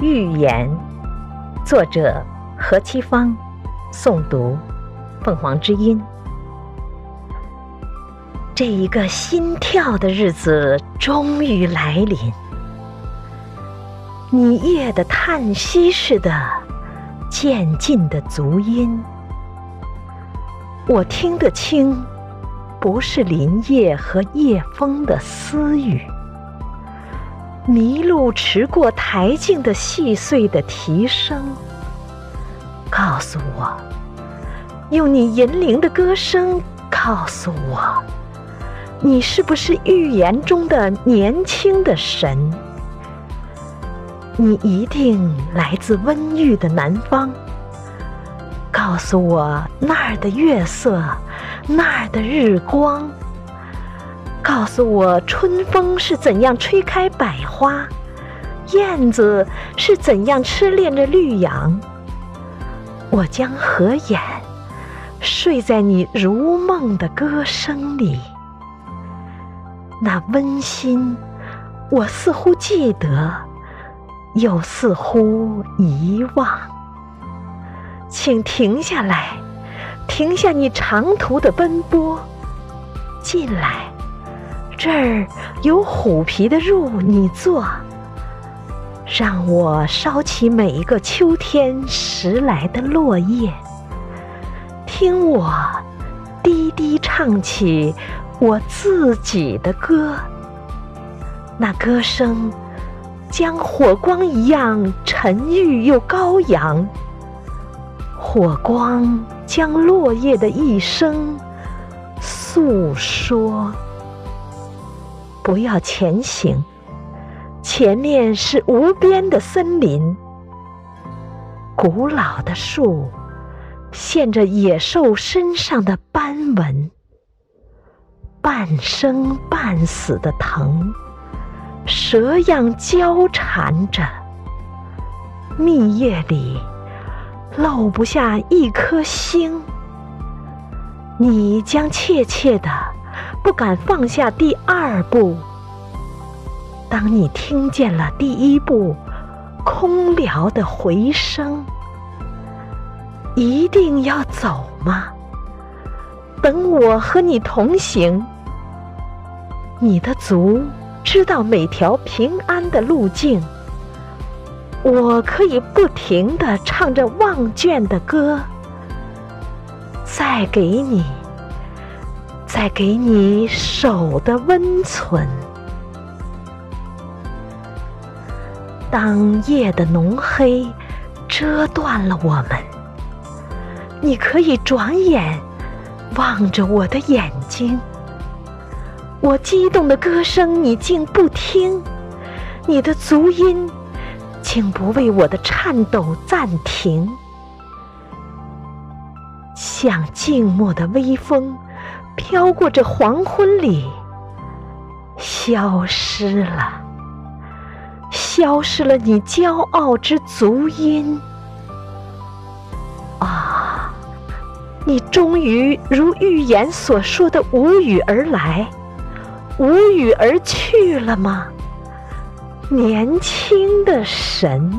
寓言，作者何其芳，诵读凤凰之音。这一个心跳的日子终于来临，你夜的叹息似的渐进的足音，我听得清，不是林叶和夜风的私语。麋鹿驰过台径的细碎的蹄声，告诉我，用你银铃的歌声告诉我，你是不是预言中的年轻的神？你一定来自温郁的南方，告诉我那儿的月色，那儿的日光。告诉我，春风是怎样吹开百花，燕子是怎样痴恋着绿杨。我将合眼，睡在你如梦的歌声里。那温馨，我似乎记得，又似乎遗忘。请停下来，停下你长途的奔波，进来。这儿有虎皮的褥，你坐，让我烧起每一个秋天拾来的落叶，听我低低唱起我自己的歌。那歌声将火光一样沉郁又高扬，火光将落叶的一生诉说。不要前行，前面是无边的森林，古老的树现着野兽身上的斑纹，半生半死的藤，蛇样交缠着，密叶里漏不下一颗星，你将怯怯的。不敢放下第二步。当你听见了第一步空聊的回声，一定要走吗？等我和你同行。你的足知道每条平安的路径，我可以不停的唱着忘倦的歌，再给你。再给你手的温存。当夜的浓黑遮断了我们，你可以转眼望着我的眼睛。我激动的歌声，你竟不听；你的足音，竟不为我的颤抖暂停。像静默的微风。飘过这黄昏里，消失了，消失了你骄傲之足音。啊，你终于如预言所说的无语而来，无语而去了吗？年轻的神。